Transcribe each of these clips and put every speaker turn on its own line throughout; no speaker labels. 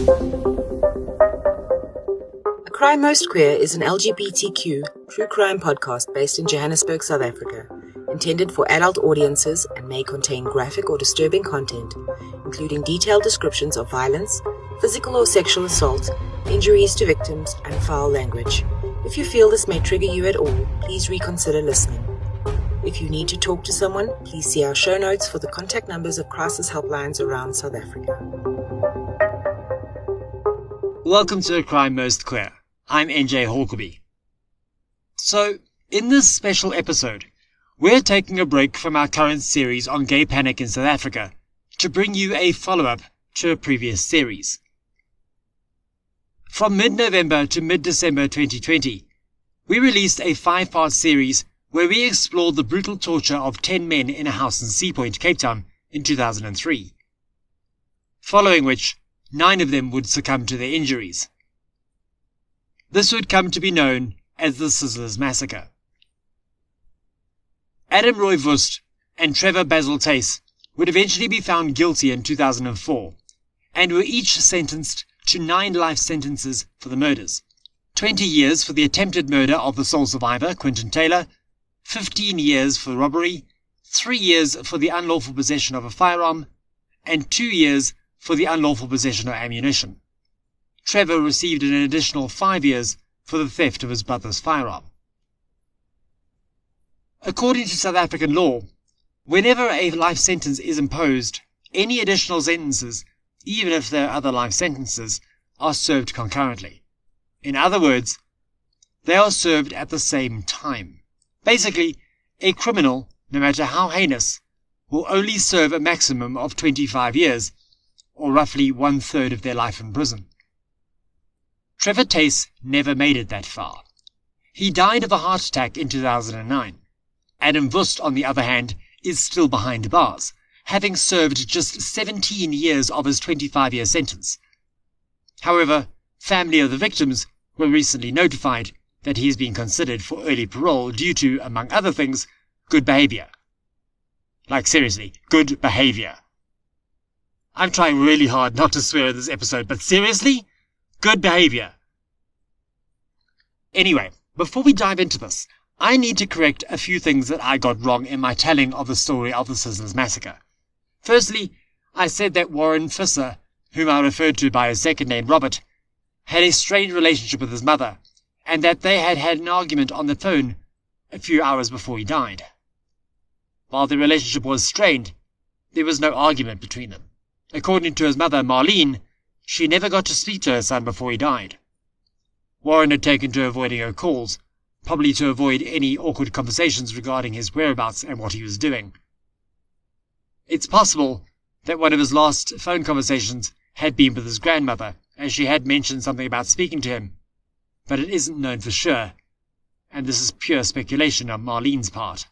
A Crime Most Queer is an LGBTQ true crime podcast based in Johannesburg, South Africa, intended for adult audiences and may contain graphic or disturbing content, including detailed descriptions of violence, physical or sexual assault, injuries to victims, and foul language. If you feel this may trigger you at all, please reconsider listening. If you need to talk to someone, please see our show notes for the contact numbers of crisis helplines around South Africa.
Welcome to A Crime Most Queer. I'm NJ Hourquebie. So, in this special episode, we're taking a break from our current series on gay panic in South Africa to bring you a follow-up to a previous series. From mid-November to mid-December 2020, we released a five-part series where we explored the brutal torture of 10 men in a house in Seapoint, Cape Town in 2003. Following which, nine of them would succumb to their injuries. This would come to be known as the Sizzlers Massacre. Adam Roy Woest and Trevor Basil Theys would eventually be found guilty in 2004 and were each sentenced to nine life sentences for the murders. 20 years for the attempted murder of the sole survivor, Quentin Taylor, 15 years for robbery, 3 years for the unlawful possession of a firearm, and 2 years for the unlawful possession of ammunition. Trevor received an additional 5 years for the theft of his brother's firearm. According to South African law, whenever a life sentence is imposed, any additional sentences, even if there are other life sentences, are served concurrently. In other words, they are served at the same time. Basically, a criminal, no matter how heinous, will only serve a maximum of 25 years, or roughly one third of their life in prison. Trevor Theys never made it that far. He died of a heart attack in 2009. Adam Woest, on the other hand, is still behind bars, having served just 17 years of his 25 year sentence. However, family of the victims were recently notified that he is being considered for early parole due to, among other things, good behavior. Like seriously, good behavior. I'm trying really hard not to swear in this episode, but seriously? Good behavior. Anyway, before we dive into this, I need to correct a few things that I got wrong in my telling of the story of the Sizzlers massacre. Firstly, I said that Warren Visser, whom I referred to by his second name Robert, had a strained relationship with his mother, and that they had had an argument on the phone a few hours before he died. While the relationship was strained, there was no argument between them. According to his mother, Marlene, she never got to speak to her son before he died. Warren had taken to avoiding her calls, probably to avoid any awkward conversations regarding his whereabouts and what he was doing. It's possible that one of his last phone conversations had been with his grandmother, as she had mentioned something about speaking to him, but it isn't known for sure, and this is pure speculation on Marlene's part.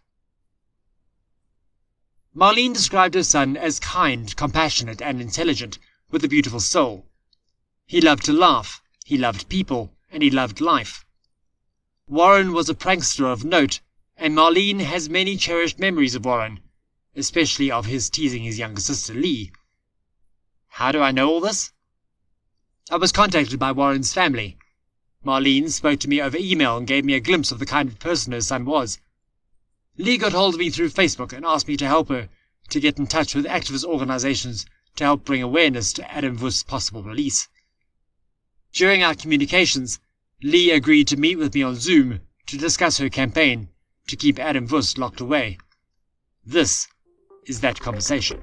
Marlene described her son as kind, compassionate, and intelligent, with a beautiful soul. He loved to laugh, he loved people, and he loved life. Warren was a prankster of note, and Marlene has many cherished memories of Warren, especially of his teasing his younger sister Leigh. How do I know all this? I was contacted by Warren's family, Marlene spoke to me over email and gave me a glimpse of the kind of person her son was. Leigh got hold of me through Facebook and asked me to help her to get in touch with activist organizations to help bring awareness to Adam Woest's possible release. During our communications, Leigh agreed to meet with me on Zoom to discuss her campaign to keep Adam Woest locked away. This is that conversation.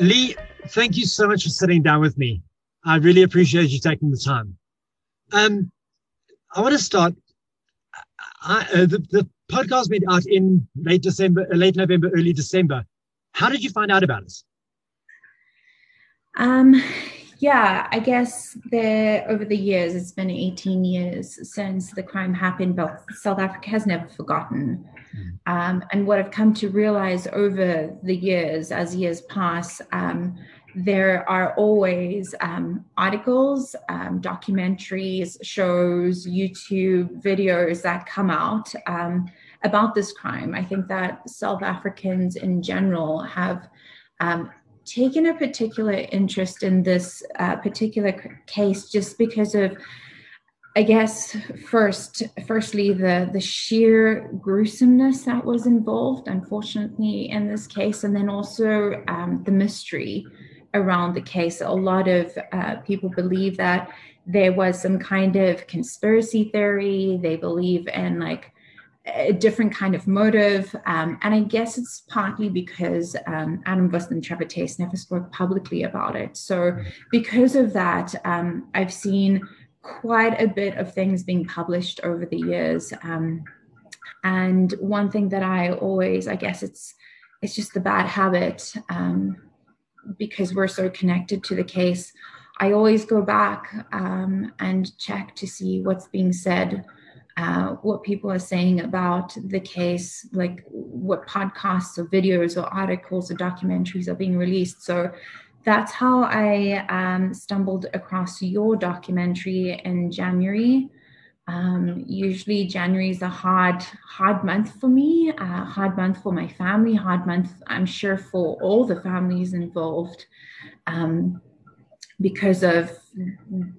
Leigh, thank you so much for sitting down with me. I really appreciate you taking the time. Um, I want to start. I, uh, the, the podcast went out in late December, uh, late November, early December. How did you find out about us?
Um, yeah, I guess there over the years, it's been 18 years since the crime happened, but South Africa has never forgotten. Um, and what I've come to realize over the years, as years pass, um, there are always um, articles, um, documentaries, shows, YouTube videos that come out um, about this crime. I think that South Africans in general have um, taken a particular interest in this uh, particular case just because of I guess first, firstly, the the sheer gruesomeness that was involved, unfortunately, in this case, and then also um, the mystery around the case. A lot of uh, people believe that there was some kind of conspiracy theory. They believe in like a different kind of motive. Um, and I guess it's partly because um, Adam Woest and Trevor never spoke publicly about it. So, because of that, um, I've seen quite a bit of things being published over the years. Um, and one thing that I always, I guess it's, it's just the bad habit um, because we're so connected to the case. I always go back um, and check to see what's being said uh, what people are saying about the case, like what podcasts or videos or articles or documentaries are being released. So that's how I um, stumbled across your documentary in January. Um, usually January is a hard, hard month for me, a hard month for my family, hard month, I'm sure, for all the families involved um, because of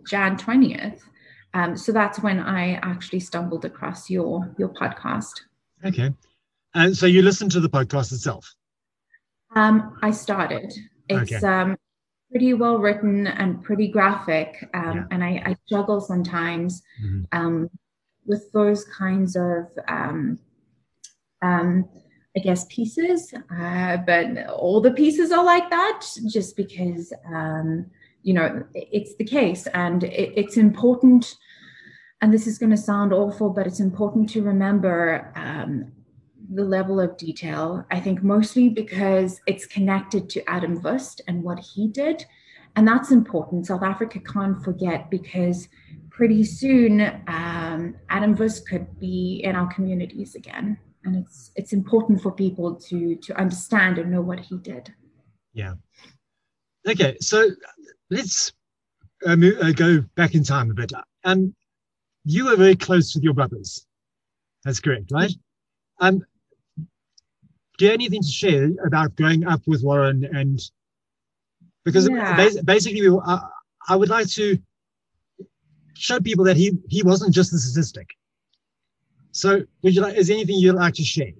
Jan 20th. Um, so that's when I actually stumbled across your your podcast.
Okay, and so you listened to the podcast itself.
Um, I started. It's okay. um, pretty well written and pretty graphic, um, yeah. and I, I, struggle sometimes mm-hmm. um, with those kinds of, um, um, I guess, pieces. Uh, but all the pieces are like that, just because um, you know it's the case and it, it's important and this is going to sound awful but it's important to remember um, the level of detail i think mostly because it's connected to adam Woest and what he did and that's important south africa can't forget because pretty soon um, adam Woest could be in our communities again and it's it's important for people to to understand and know what he did
yeah okay so let's uh, move, uh, go back in time a bit. Um, you were very close with your brothers. That's correct, right? Um, do you have anything to share about growing up with Warren and because yeah. basically uh, I would like to show people that he he wasn't just a statistic. So would you like is there anything you'd like to share?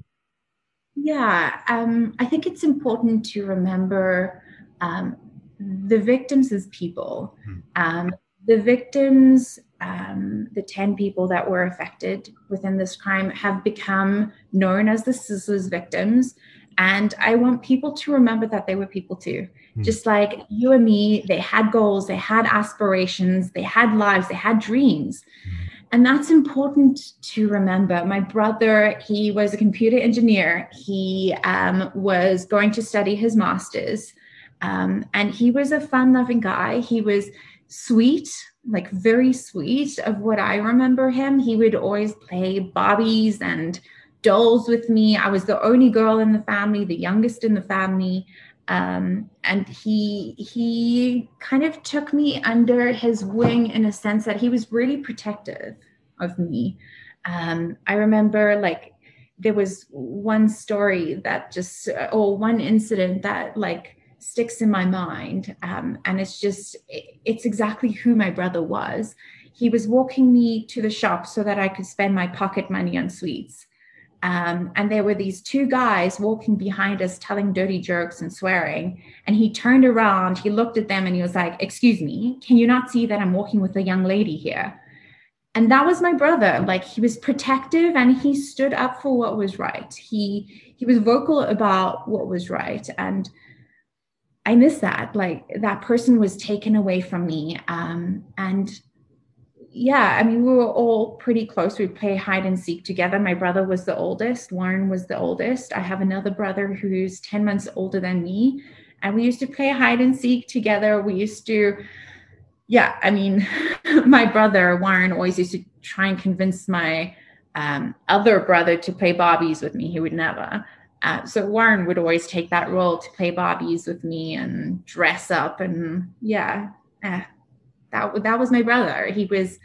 Yeah, um, I think it's important to remember um, the victims as people. Hmm. Um, the victims, um, the 10 people that were affected within this crime, have become known as the Sizzlers victims. And I want people to remember that they were people too. Mm. Just like you and me, they had goals, they had aspirations, they had lives, they had dreams. Mm. And that's important to remember. My brother, he was a computer engineer. He um, was going to study his master's. Um, and he was a fun loving guy. He was sweet, like very sweet of what I remember him. He would always play Barbies and dolls with me. I was the only girl in the family, the youngest in the family. Um, and he he kind of took me under his wing in a sense that he was really protective of me. Um, I remember like there was one story that just or one incident that like sticks in my mind. Um, and it's just, it's exactly who my brother was. He was walking me to the shop so that I could spend my pocket money on sweets. Um, and there were these two guys walking behind us telling dirty jokes and swearing. And he turned around, he looked at them, and he was like, Excuse me, can you not see that I'm walking with a young lady here? And that was my brother. Like he was protective and he stood up for what was right. He he was vocal about what was right. And I miss that. Like that person was taken away from me. Um, and yeah, I mean, we were all pretty close. We'd play hide and seek together. My brother was the oldest, Warren was the oldest. I have another brother who's 10 months older than me. And we used to play hide and seek together. We used to, yeah, I mean, my brother, Warren, always used to try and convince my um, other brother to play Barbies with me. He would never. Uh, so Warren would always take that role to play Barbies with me and dress up, and yeah, uh, that that was my brother. He was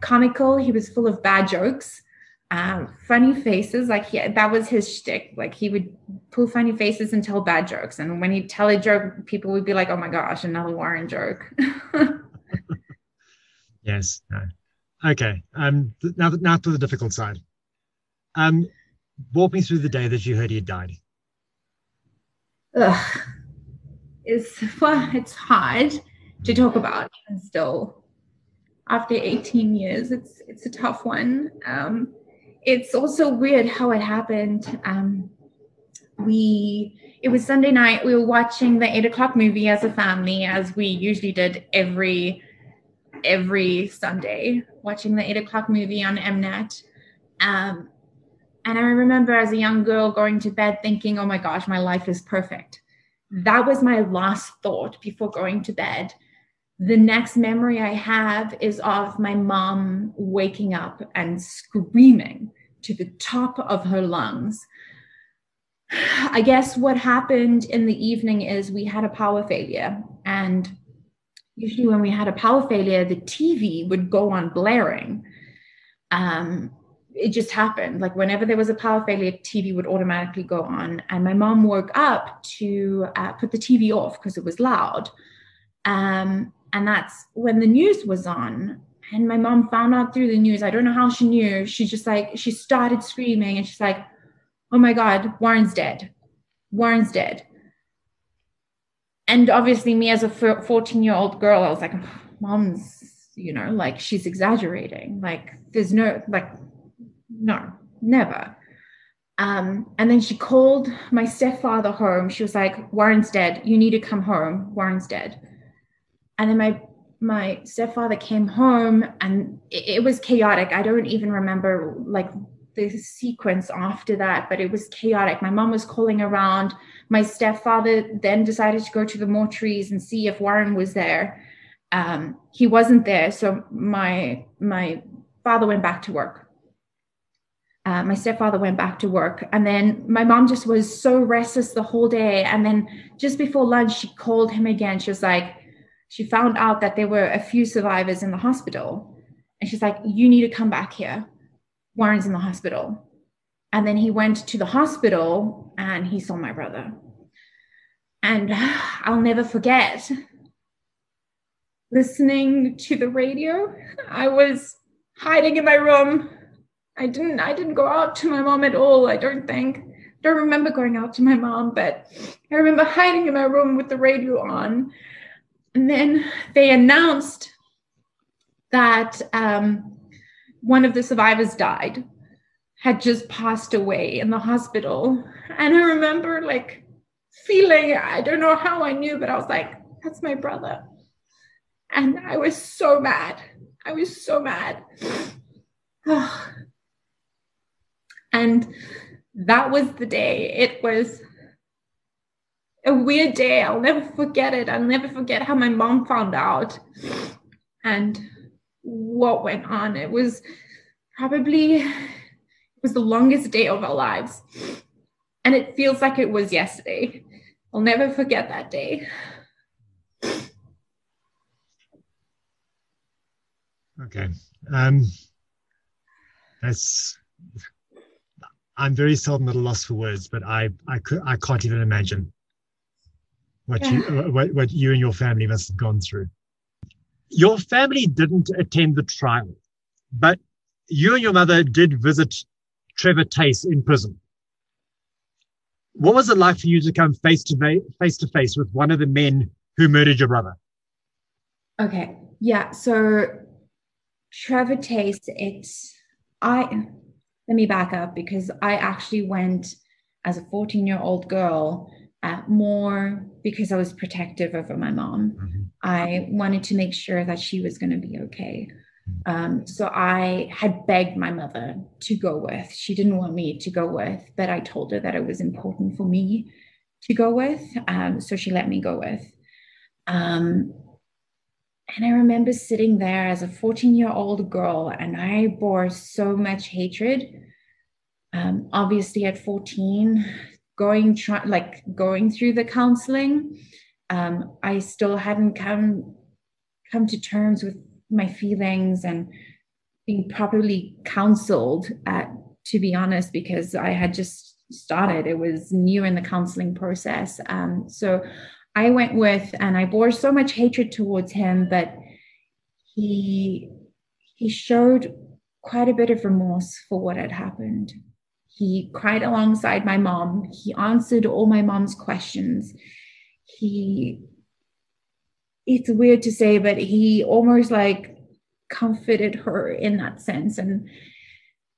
comical. He was full of bad jokes, um, funny faces. Like he, that was his shtick. Like he would pull funny faces and tell bad jokes. And when he'd tell a joke, people would be like, "Oh my gosh, another Warren joke."
yes. No. Okay. Um. Now, now to the difficult side. Um walk me through the day that you heard he had died.
Ugh. It's well, it's hard to talk about and still. After 18 years it's it's a tough one. Um, it's also weird how it happened. Um, we it was sunday night. We were watching the eight o'clock movie as a family as we usually did every every sunday watching the eight o'clock movie on M-Net. Um, and I remember as a young girl going to bed thinking, oh my gosh, my life is perfect. That was my last thought before going to bed. The next memory I have is of my mom waking up and screaming to the top of her lungs. I guess what happened in the evening is we had a power failure. And usually, when we had a power failure, the TV would go on blaring. Um, it just happened. Like whenever there was a power failure, TV would automatically go on. And my mom woke up to uh, put the TV off because it was loud. Um, and that's when the news was on. And my mom found out through the news. I don't know how she knew. She just like, she started screaming and she's like, oh my God, Warren's dead. Warren's dead. And obviously, me as a 14 year old girl, I was like, mom's, you know, like she's exaggerating. Like, there's no, like, no, never. Um, and then she called my stepfather home. She was like, Warren's dead. You need to come home. Warren's dead. And then my my stepfather came home and it, it was chaotic. I don't even remember like the sequence after that, but it was chaotic. My mom was calling around. My stepfather then decided to go to the mortuaries and see if Warren was there. Um, he wasn't there, so my my father went back to work uh, my stepfather went back to work. And then my mom just was so restless the whole day. And then just before lunch she called him again. She was like she found out that there were a few survivors in the hospital. And she's like you need to come back here. Warren's in the hospital. And then he went to the hospital and he saw my brother. And i'll never forget listening to the radio. I was hiding in my room I didn't I didn't go out to my mom at all. I don't think. I don't remember going out to my mom, but I remember hiding in my room with the radio on. And then they announced that um, one of the survivors died, had just passed away in the hospital. And I remember like feeling, I don't know how I knew, but I was like, that's my brother. And I was so mad. I was so mad. And that was the day. It was a weird day. I'll never forget it. I'll never forget how my mom found out and what went on. It was probably it was the longest day of our lives. And it feels like it was yesterday. I'll never forget that day.
Okay. Um that's I'm very seldom at a loss for words, but I I could I can't even imagine what you what, what you and your family must have gone through. Your family didn't attend the trial, but you and your mother did visit Trevor Theys in prison. What was it like for you to come face to face to face with one of the men who murdered your brother?
Okay, yeah. So Trevor Theys, it's I let me back up because I actually went as a 14 year old girl uh, more because I was protective over my mom. Mm-hmm. I wanted to make sure that she was going to be okay. Um, so I had begged my mother to go with. She didn't want me to go with, but I told her that it was important for me to go with. Um, so she let me go with. Um, and I remember sitting there as a 14 year old girl, and I bore so much hatred. Um, obviously, at 14, going try, like going through the counseling um, i still hadn't come come to terms with my feelings and being properly counseled at to be honest because i had just started it was new in the counseling process um, so i went with and i bore so much hatred towards him but he he showed quite a bit of remorse for what had happened. He cried alongside my mom. He answered all my mom's questions. He it's weird to say but he almost like comforted her in that sense. And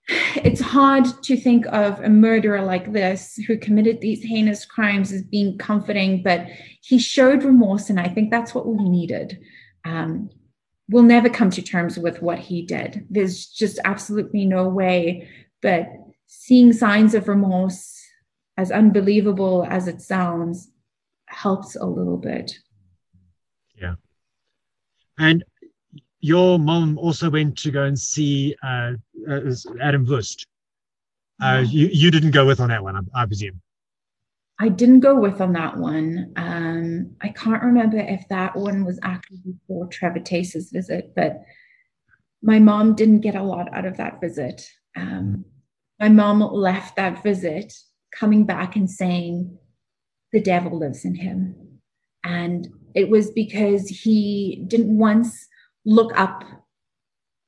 it's hard to think of a murderer like this who committed these heinous crimes as being comforting, but he showed remorse, and I think that's what we needed. Um, we'll never come to terms with what he did. There's just absolutely no way, but seeing signs of remorse, as unbelievable as it sounds, helps a little bit.
Yeah. And your mom also went to go and see uh, uh, Adam Woest. Uh, you, you didn't go with on that one, I, I, presume.
I didn't go with on that one. Um, I can't remember if that one was actually before Trevor Theys's visit, but my mom didn't get a lot out of that visit. Um, my mom left that visit coming back and saying, the devil lives in him. And it was because he didn't once look up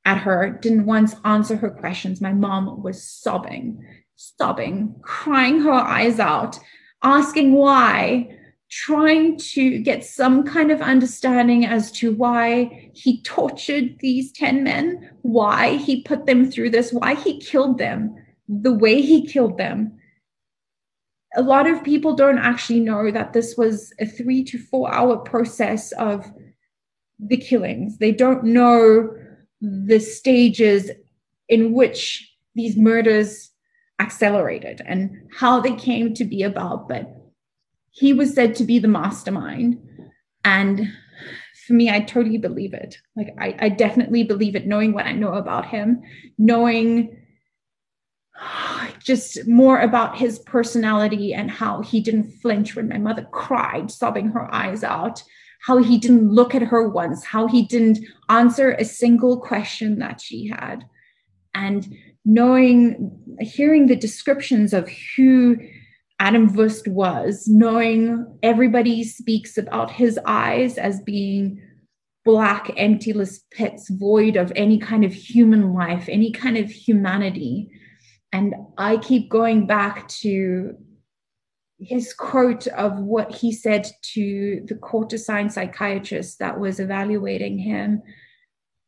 at her, didn't once answer her questions. My mom was sobbing, sobbing, crying her eyes out, asking why, trying to get some kind of understanding as to why he tortured these 10 men, why he put them through this, why he killed them the way he killed them. A lot of people don't actually know that this was a three to four hour process of the killings. They don't know the stages in which these murders accelerated and how they came to be about. But he was said to be the mastermind. And for me, I totally believe it. Like, I, I definitely believe it, knowing what I know about him, knowing just more about his personality and how he didn't flinch when my mother cried, sobbing her eyes out how he didn't look at her once, how he didn't answer a single question that she had. And knowing, hearing the descriptions of who Adam Woest was, knowing everybody speaks about his eyes as being black, emptyless pits, void of any kind of human life, any kind of humanity. And I keep going back to his quote of what he said to the court-assigned psychiatrist that was evaluating him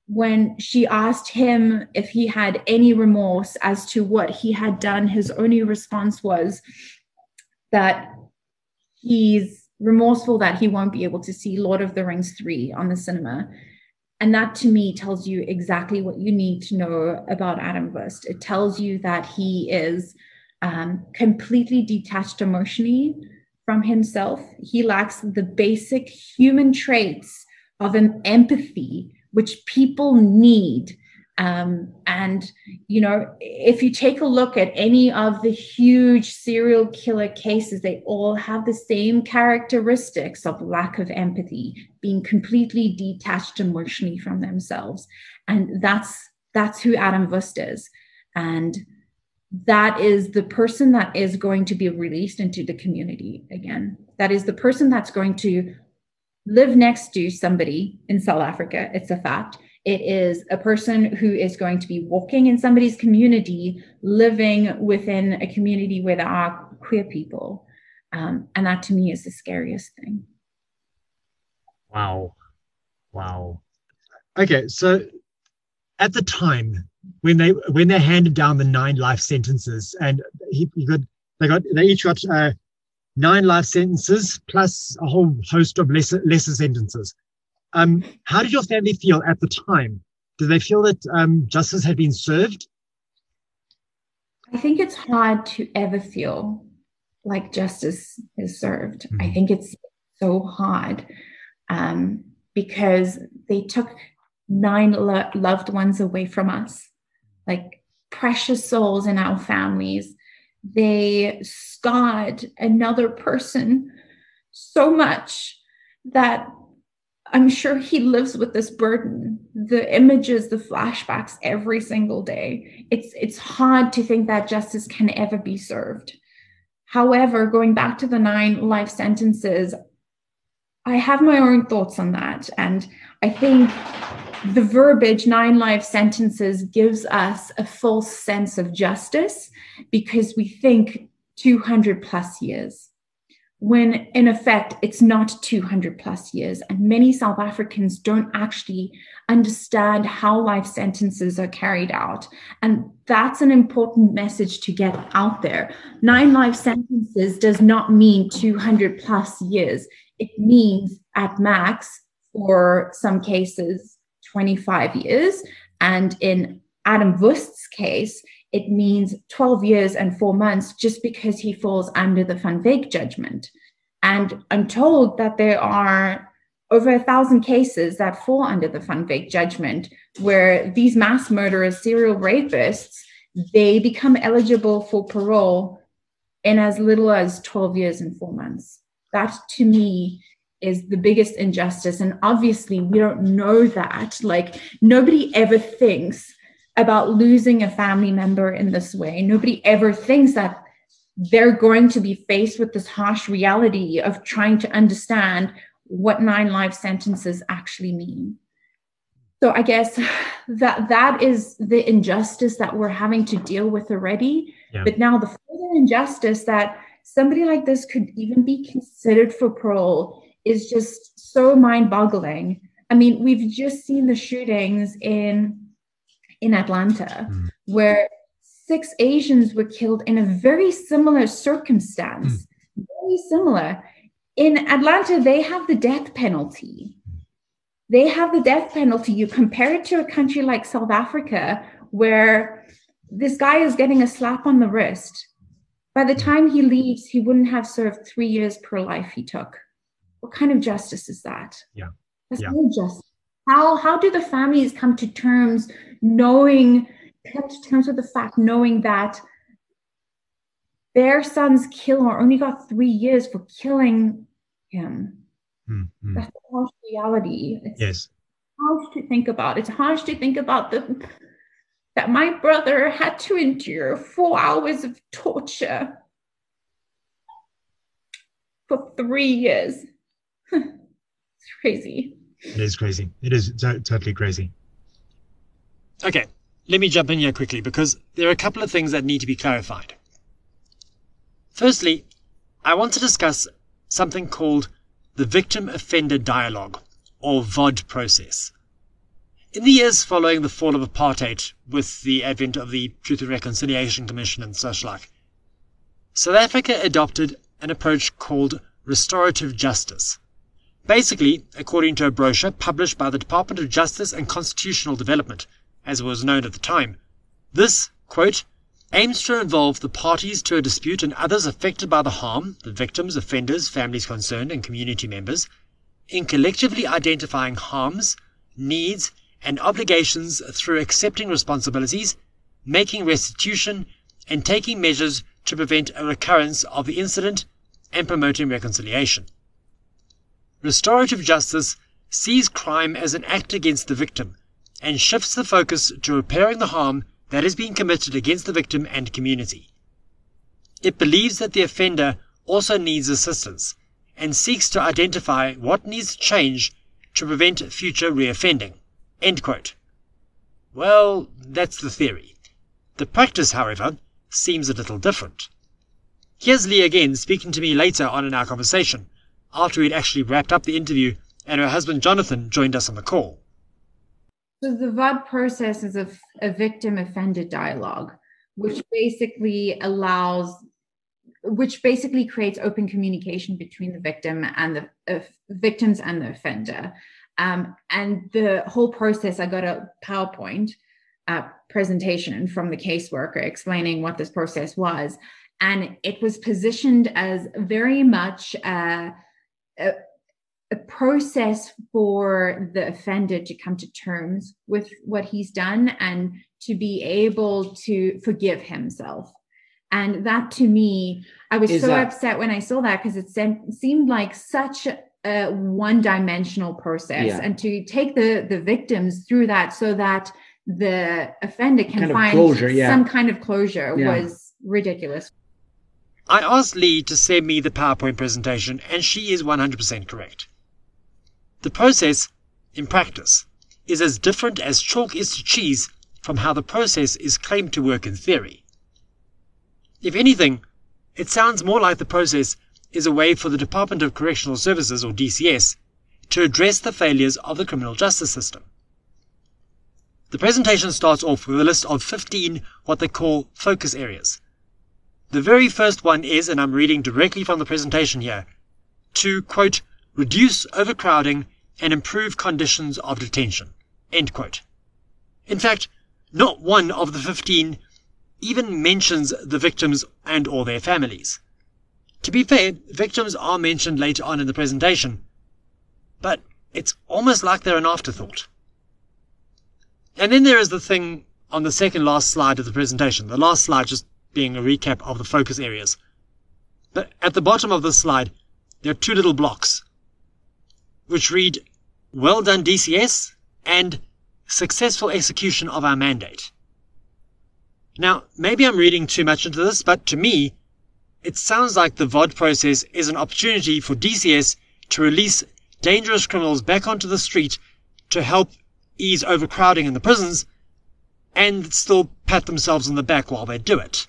when she asked him if he had any remorse as to what he had done his only response was that he's remorseful that he won't be able to see lord of the rings 3 on the cinema and that to me tells you exactly what you need to know about adam Woest. it tells you that he is um, completely detached emotionally from himself. He lacks the basic human traits of an empathy, which people need. Um, and, you know, if you take a look at any of the huge serial killer cases, they all have the same characteristics of lack of empathy, being completely detached emotionally from themselves. And that's that's who Adam Woest is. And that is the person that is going to be released into the community again. That is the person that's going to live next to somebody in South Africa. It's a fact. It is a person who is going to be walking in somebody's community, living within a community where there are queer people. Um, and that to me is the scariest thing.
Wow. Wow. Okay. So at the time, when they when they handed down the nine life sentences, and he, he got they got they each got uh, nine life sentences plus a whole host of lesser lesser sentences. Um, how did your family feel at the time? Did they feel that um, justice had been served?
I think it's hard to ever feel like justice is served. Mm-hmm. I think it's so hard um, because they took nine lo- loved ones away from us like precious souls in our families they scarred another person so much that I'm sure he lives with this burden. The images, the flashbacks every single day. It's it's hard to think that justice can ever be served. However, going back to the nine life sentences, I have my own thoughts on that. And I think the verbiage nine life sentences gives us a false sense of justice because we think 200 plus years when in effect it's not 200 plus years. And many south africans don't actually understand how life sentences are carried out. And that's an important message to get out there. Nine life sentences does not mean 200 plus years. It means at max for some cases 25 years and in adam Woest's case it means 12 years and four months just because he falls under the Van Wyk judgment. And I'm told that there are over a thousand cases that fall under the Van Wyk judgment where these mass murderers, serial rapists, they become eligible for parole in as little as 12 years and four months. That to me is the biggest injustice. And obviously, we don't know that. Like, nobody ever thinks about losing a family member in this way. Nobody ever thinks that they're going to be faced with this harsh reality of trying to understand what nine life sentences actually mean. So I guess that that is the injustice that we're having to deal with already. Yeah. But now the further injustice that somebody like this could even be considered for parole is just so mind-boggling. I mean, we've just seen the shootings in in Atlanta, mm. where six Asians were killed in a very similar circumstance. Mm. Very similar. In Atlanta, they have the death penalty. They have the death penalty. You compare it to a country like South Africa, where this guy is getting a slap on the wrist. By the time he leaves, he wouldn't have served three years per life he took. What kind of justice is that?
Yeah.
That's
yeah.
no justice. How how do the families come to terms knowing come to terms with the fact knowing that their son's killer only got three years for killing him.
Mm-hmm.
That's a harsh reality.
It's yes.
harsh to think about. It's harsh to think about the that my brother had to endure four hours of torture for three years. It's crazy.
It is crazy. It is t- totally crazy.
Okay, let me jump in here quickly because there are a couple of things that need to be clarified. Firstly, I want to discuss something called the Victim Offender Dialogue, or VOD process. In the years following the fall of apartheid, with the advent of the Truth and Reconciliation Commission and such like, South Africa adopted an approach called restorative justice, Basically, according to a brochure published by the Department of Justice and Constitutional Development, as it was known at the time, this, quote, aims to involve the parties to a dispute and others affected by the harm, the victims, offenders, families concerned, and community members, in collectively identifying harms, needs, and obligations through accepting responsibilities, making restitution, and taking measures to prevent a recurrence of the incident and promoting reconciliation. Restorative justice sees crime as an act against the victim and shifts the focus to repairing the harm that is being committed against the victim and community. It believes that the offender also needs assistance and seeks to identify what needs to change to prevent future reoffending. End quote. Well, that's the theory. The practice, however, seems a little different. Here's Leigh again speaking to me later on in our conversation after we'd actually wrapped up the interview and her husband Jonathan joined us on the call.
So the VOD process is a, a victim offender dialogue, which basically allows, which basically creates open communication between the victim and the uh, victims and the offender. Um, and the whole process, I got a PowerPoint uh, presentation from the caseworker explaining what this process was. And it was positioned as very much uh, a, a process for the offender to come to terms with what he's done and to be able to forgive himself. And that to me, I was
Is
so
that-
upset when I saw that because it sem- seemed like such a one dimensional process.
Yeah.
And to take the, the victims through that so that the offender can
Kind
find
closure, yeah.
some kind of closure
Yeah.
was ridiculous.
I asked Leigh to send me the PowerPoint presentation, and she is 100% correct. The process, in practice, is as different as chalk is to cheese from how the process is claimed to work in theory. If anything, it sounds more like the process is a way for the Department of Correctional Services, or DCS, to address the failures of the criminal justice system. The presentation starts off with a list of 15 what they call focus areas. The very first one is, and I'm reading directly from the presentation here, to, quote, reduce overcrowding and improve conditions of detention, end quote. In fact, not one of the 15 even mentions the victims and or their families. To be fair, victims are mentioned later on in the presentation, but it's almost like they're an afterthought. And then there is the thing on the second last slide of the presentation, the last slide just being a recap of the focus areas. But at the bottom of this slide, there are two little blocks, which read, Well done DCS and Successful execution of our mandate. Now, maybe I'm reading too much into this, but to me, it sounds like the VOD process is an opportunity for DCS to release dangerous criminals back onto the street to help ease overcrowding in the prisons and still pat themselves on the back while they do it.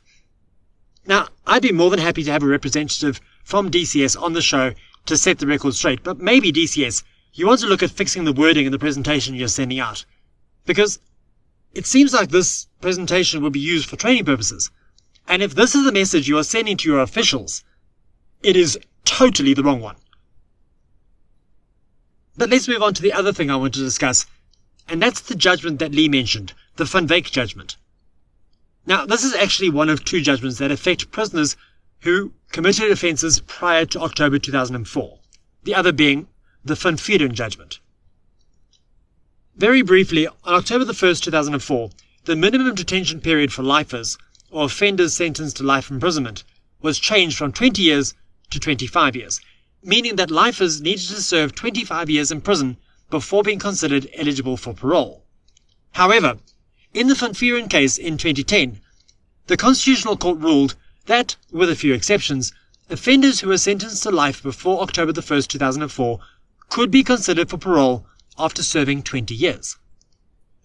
Now, I'd be more than happy to have a representative from DCS on the show to set the record straight, but maybe DCS, you want to look at fixing the wording in the presentation you're sending out. Because it seems like this presentation will be used for training purposes. And if this is the message you are sending to your officials, it is totally the wrong one. But let's move on to the other thing I want to discuss, and that's the judgment that Leigh mentioned, the Van Wyk judgment. Now, this is actually one of two judgments that affect prisoners who committed offences prior to October 2004, the other being the Van judgment. Very briefly, on October the 1st, 2004, the minimum detention period for lifers, or offenders sentenced to life imprisonment, was changed from 20 years to 25 years, meaning that lifers needed to serve 25 years in prison before being considered eligible for parole. However, in the Van Vuuren case in 2010, the Constitutional Court ruled that, with a few exceptions, offenders who were sentenced to life before October the 1st, 2004 could be considered for parole after serving 20 years.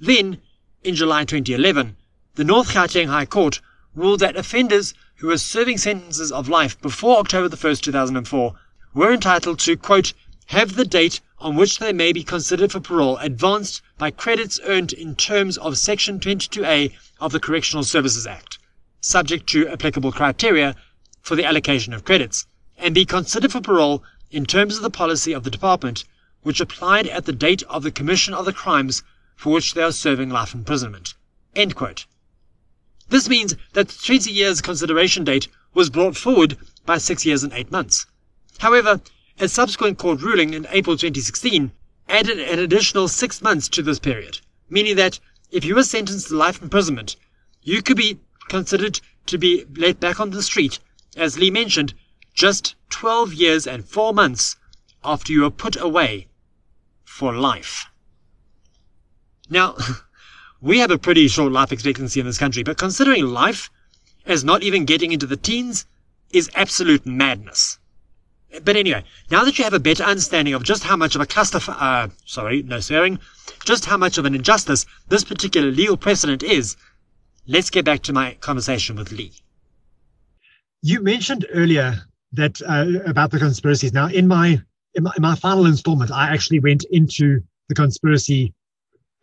Then, in July 2011, the North Gauteng High Court ruled that offenders who were serving sentences of life before October the 1st, 2004 were entitled to, quote, have the date on which they may be considered for parole advanced by credits earned in terms of Section 22A of the Correctional Services Act, subject to applicable criteria for the allocation of credits, and be considered for parole in terms of the policy of the Department, which applied at the date of the commission of the crimes for which they are serving life imprisonment. This means that the 20 years consideration date was brought forward by six years and eight months. However, a subsequent court ruling in April 2016 added an additional six months to this period, meaning that if you were sentenced to life imprisonment, you could be considered to be let back on the street, as Leigh mentioned, just 12 years and four months after you were put away for life. Now, we have a pretty short life expectancy in this country, but considering life as not even getting into the teens is absolute madness. But anyway, now that you have a better understanding of just how much of a cluster, uh, sorry, no swearing, just how much of an injustice this particular legal precedent is, let's get back to my conversation with Leigh.
You mentioned earlier that uh, about the conspiracies. Now, in my, in my in my final installment, I actually went into the conspiracy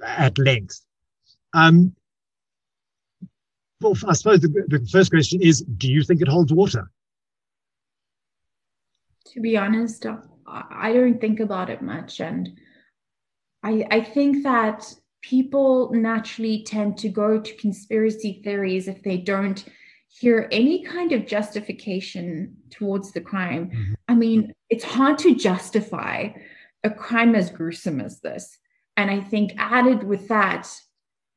at length. Um, well, I suppose the, the first question is: Do you think it holds water?
To be honest, I don't think about it much, and I I think that people naturally tend to go to conspiracy theories if they don't hear any kind of justification towards the crime. Mm-hmm. I mean, it's hard to justify a crime as gruesome as this. And I think added with that,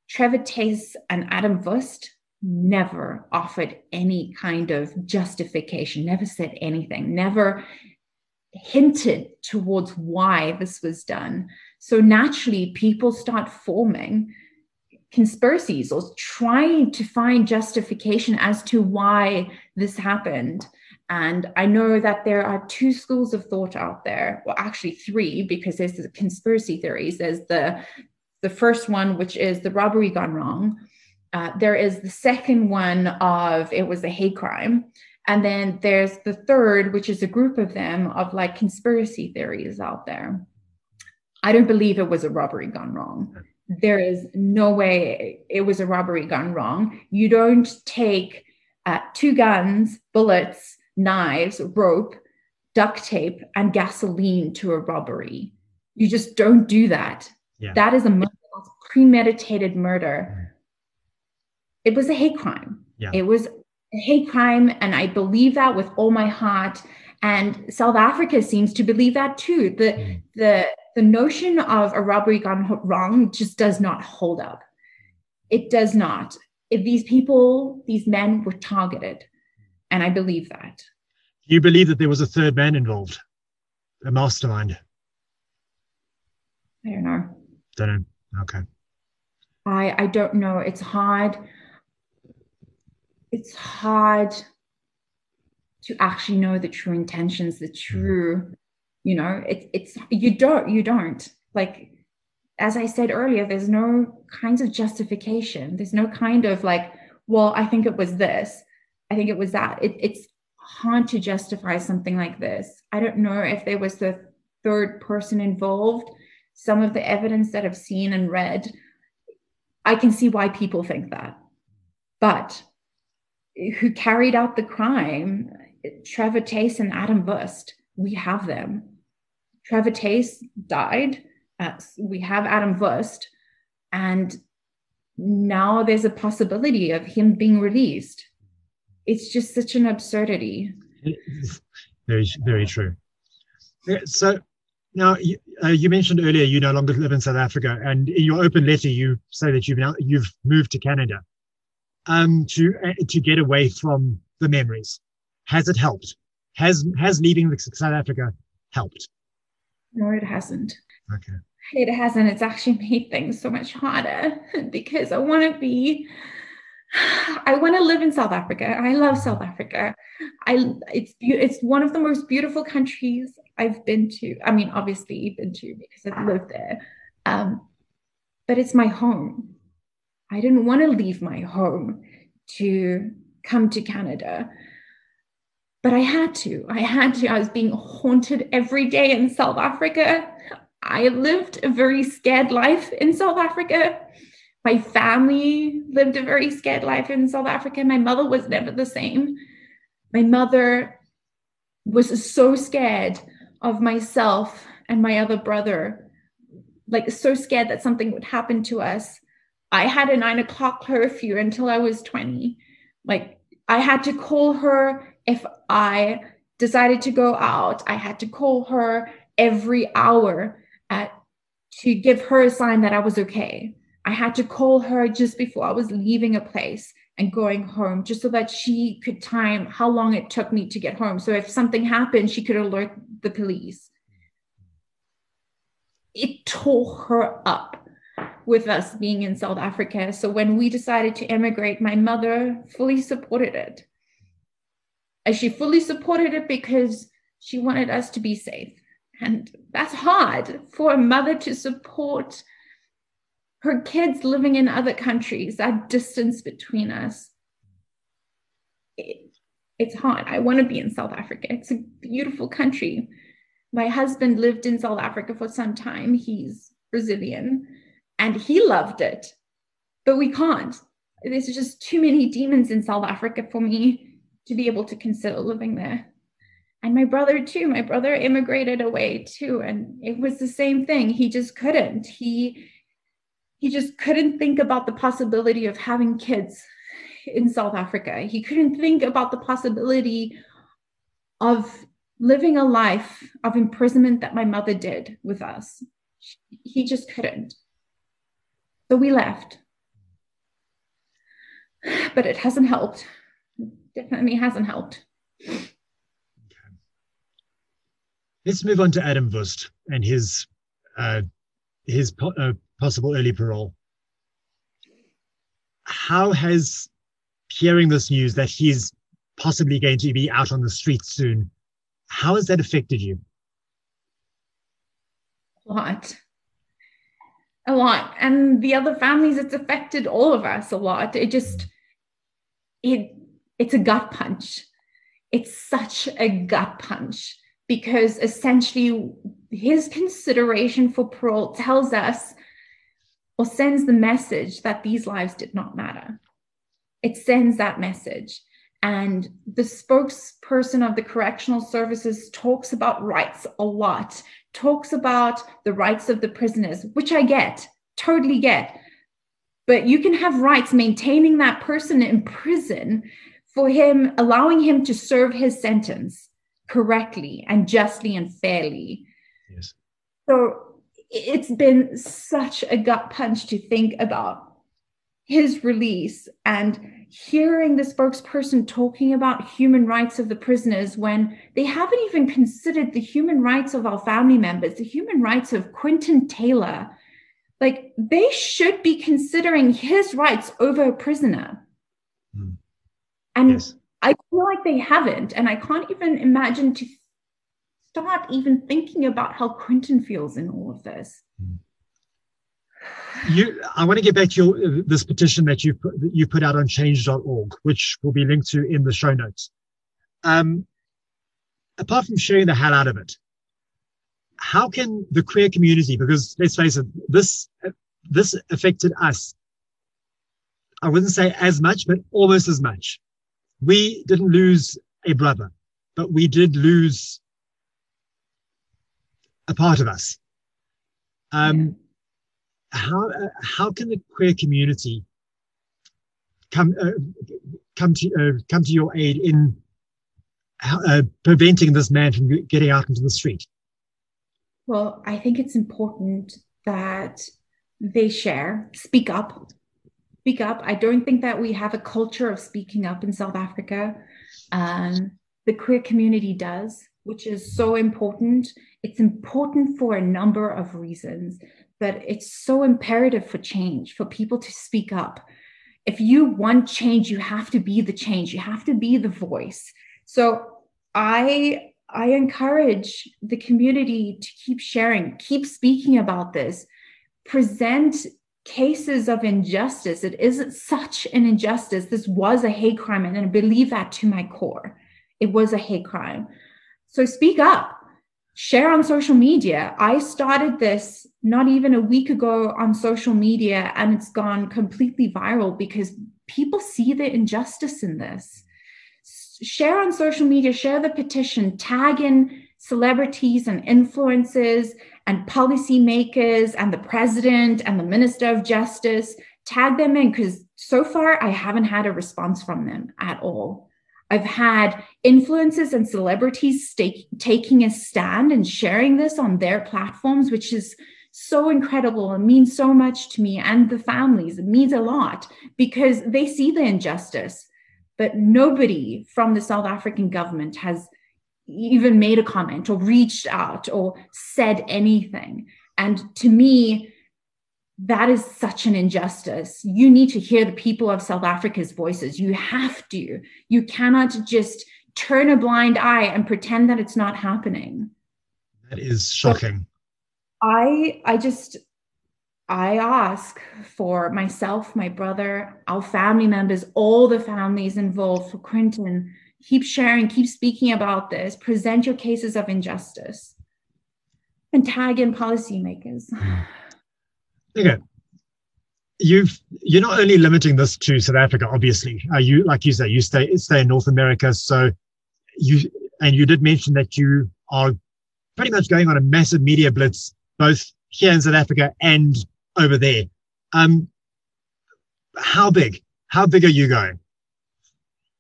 Trevor Theys and Adam Woest never offered any kind of justification, never said anything, never hinted towards why this was done. So naturally, people start forming conspiracies or trying to find justification as to why this happened. And I know that there are two schools of thought out there, well, actually three, because there's the conspiracy theories. There's the the first one, which is the robbery gone wrong. Uh, there is the second one of it was a hate crime. And then there's the third, which is a group of them of like conspiracy theories out there. I don't believe it was a robbery gone wrong. There is no way it was a robbery gone wrong. You don't take uh, two guns, bullets, knives, rope, duct tape, and gasoline to a robbery. You just don't do that. Yeah. That is a murder, premeditated murder. It was a hate crime. Yeah. It was a hate crime, and I believe that with all my heart. And South Africa seems to believe that too. The mm. the the notion of a robbery gone wrong just does not hold up. It does not. If these people, these men were targeted. And I believe that.
Do you believe that there was a third man involved? A mastermind?
I don't know.
Don't know. Okay.
I I don't know. It's hard. It's hard to actually know the true intentions, the mm-hmm. true, you know, it, it's you don't, you don't. Like as I said earlier, there's no kinds of justification. There's no kind of like, well, I think it was this. I think it was that. It, it's hard to justify something like this. I don't know if there was the third person involved some of the evidence that I've seen and read, I can see why people think that. But who carried out the crime, Trevor Theys and Adam Woest, we have them. Trevor Theys died. Uh, we have Adam Woest. And now there's a possibility of him being released. It's just such an absurdity.
Very, very true. So now, you, uh, you, mentioned earlier you no longer live in South Africa, and in your open letter you say that you've now you've moved to Canada um, to uh, to get away from the memories. Has it helped? Has has leaving South Africa helped?
No, it hasn't.
Okay.
It hasn't. It's actually made things so much harder because I want to be I want to live in South Africa. I love South Africa. I it's it's one of the most beautiful countries I've been to. I mean, obviously you've been to because I've lived there. Um, but it's my home. I didn't want to leave my home to come to Canada. But I had to. I had to. I was being haunted every day in South Africa. I lived a very scared life in South Africa. My family lived a very scared life in South Africa. My mother was never the same. My mother was so scared of myself and my other brother, like so scared that something would happen to us. I had a nine o'clock curfew until I was 20. Like I had to call her if I decided to go out. I had to call her every hour at, to give her a sign that I was okay. I had to call her just before I was leaving a place and going home, just so that she could time how long it took me to get home. So if something happened, she could alert the police. It tore her up with us being in South Africa. So when we decided to emigrate, my mother fully supported it. And she fully supported it because she wanted us to be safe. And that's hard for a mother to support her kids living in other countries, that distance between us. It, it's hard. I want to be in South Africa. It's a beautiful country. My husband lived in South Africa for some time. He's Brazilian and he loved it, but we can't. There's just too many demons in South Africa for me to be able to consider living there. And my brother, too. My brother immigrated away, too. And it was the same thing. He just couldn't. He he just couldn't think about the possibility of having kids in South Africa. He couldn't think about the possibility of living a life of imprisonment that my mother did with us. He just couldn't. So we left. but it hasn't helped. Definitely hasn't helped. Okay.
Let's move on to Adam Woest and his uh, his po- uh, possible early parole. How has hearing this news that he's possibly going to be out on the streets soon, how has that affected you?
A lot. A lot. And the other families, it's affected all of us a lot. It just, it, it's a gut punch. It's such a gut punch because essentially his consideration for parole tells us or sends the message that these lives did not matter. It sends that message. And the spokesperson of the correctional services talks about rights a lot, talks about the rights of the prisoners, which I get, totally get. But you can have rights maintaining that person in prison for him, allowing him to serve his sentence correctly and justly and fairly.
Yes.
So it's been such a gut punch to think about his release and hearing the spokesperson talking about human rights of the prisoners when they haven't even considered the human rights of our family members, the human rights of Quentin Taylor. Like they should be considering his rights over a prisoner. Mm. And yes. I feel like they haven't. And I can't even imagine to start even thinking about how Quentin feels in all of this. Mm.
You, I want to get back to your, this petition that you put, you put out on change.org, which will be linked to in the show notes. Um, apart from sharing the hell out of it, how can the queer community, because let's face it, this, this affected us. I wouldn't say as much, but almost as much. We didn't lose a brother, but we did lose a part of us. Um, how uh, how can the queer community come uh, come to uh, come to your aid in uh, preventing this man from getting out into the street?
Well, I think it's important that they share, speak up, speak up. I don't think that we have a culture of speaking up in South Africa. Um, the queer community does, which is so important. It's important for a number of reasons that it's so imperative for change, for people to speak up. If you want change, you have to be the change, you have to be the voice. So I I encourage the community to keep sharing, keep speaking about this, present cases of injustice. It isn't such an injustice. This was a hate crime, and I believe that to my core. It was a hate crime. So speak up share on social media. I started this not even a week ago on social media, and it's gone completely viral because people see the injustice in this. Share on social media, share the petition, tag in celebrities and influencers and policymakers and the president and the minister of justice. Tag them in because so far I haven't had a response from them at all. I've had influencers and celebrities stake, taking a stand and sharing this on their platforms, which is so incredible and means so much to me and the families. It means a lot because they see the injustice. But nobody from the South African government has even made a comment or reached out or said anything. And to me, that is such an injustice. You need to hear the people of South Africa's voices. You have to. You cannot just turn a blind eye and pretend that it's not happening.
That is shocking.
I I just I ask for myself, my brother, our family members, all the families involved for Quentin, keep sharing, keep speaking about this, present your cases of injustice, and tag in policymakers.
Okay. You've you're not only limiting this to South Africa, obviously. Uh, you like you say, you stay stay in North America, so you and you did mention that you are pretty much going on a massive media blitz, both here in South Africa and over there. Um, how big? How big are you going?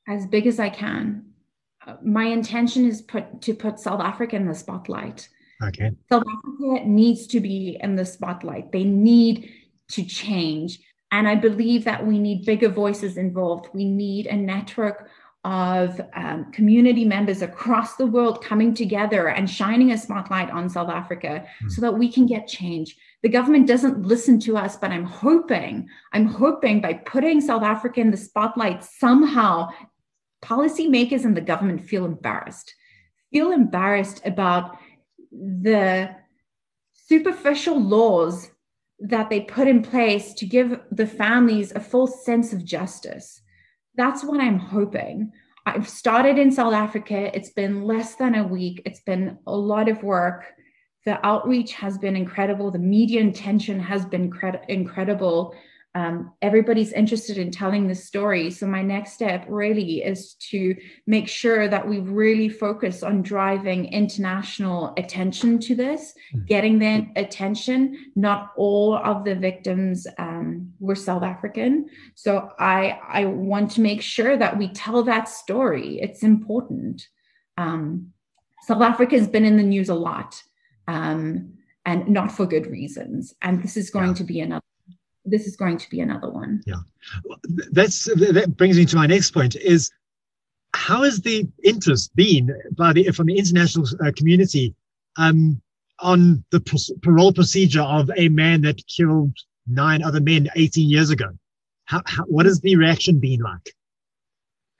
As big as I can. My intention is put to put South Africa in the spotlight.
Okay.
South Africa needs to be in the spotlight. They need to change. And I believe that we need bigger voices involved. We need a network of um, community members across the world coming together and shining a spotlight on South Africa mm. so that we can get change. The government doesn't listen to us, but I'm hoping, I'm hoping by putting South Africa in the spotlight, somehow policymakers and the government feel embarrassed, feel embarrassed about the superficial laws that they put in place to give the families a full sense of justice that's what I'm hoping. I've started in South Africa. It's been less than a week. It's been a lot of work. The outreach has been incredible. The media attention has been cred- incredible um, everybody's interested in telling the story. So my next step really is to make sure that we really focus on driving international attention to this, mm-hmm. getting the attention. Not all of the victims um, were South African, so I I want to make sure that we tell that story. It's important. Um, South Africa has been in the news a lot. Um, and not for good reasons. And this is going yeah. to be another this is going to be another one.
Yeah, that's that brings me to my next point: is how has the interest been by the from the international uh, community um, on the parole procedure of a man that killed nine other men 18 years ago? How, how, what has the reaction been like?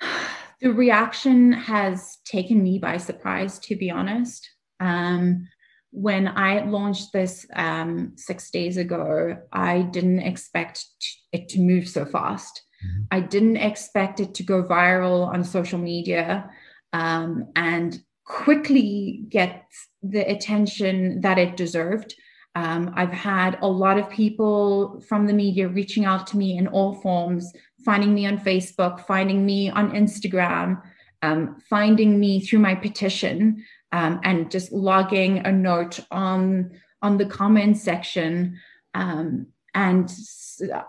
The reaction has taken me by surprise, to be honest. Um, when I launched this um, six days ago, I didn't expect it to move so fast. Mm-hmm. I didn't expect it to go viral on social media um, and quickly get the attention that it deserved. Um, I've had a lot of people from the media reaching out to me in all forms, finding me on Facebook, finding me on Instagram, um, finding me through my petition um, and just logging a note on on the comments section. Um, and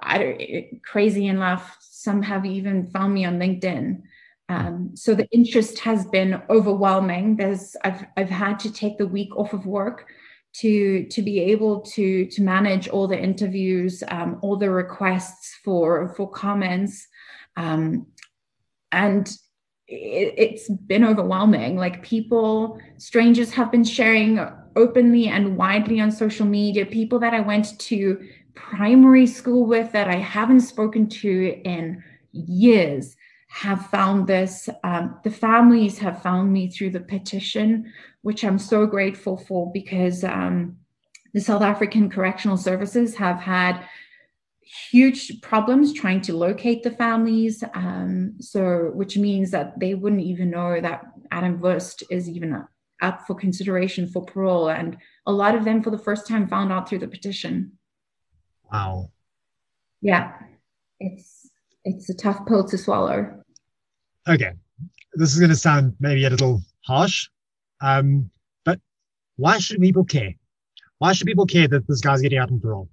I, crazy enough, some have even found me on LinkedIn. Um, so the interest has been overwhelming. There's I've I've had to take the week off of work to to be able to to manage all the interviews, um, all the requests for for comments, um, and it, has been overwhelming. Like people, strangers have been sharing openly and widely on social media. People that I went to primary school with that I haven't spoken to in years have found this. Um, the families have found me through the petition, which I'm so grateful for because um, the South African Correctional Services have had huge problems trying to locate the families. Um, so, which means that they wouldn't even know that Adam Woest is even up for consideration for parole. And a lot of them, for the first time, found out through the petition.
Wow.
Yeah, it's it's a tough pill to swallow.
Okay, this is going to sound maybe a little harsh, um, but why should people care? Why should people care that this guy's getting out on parole?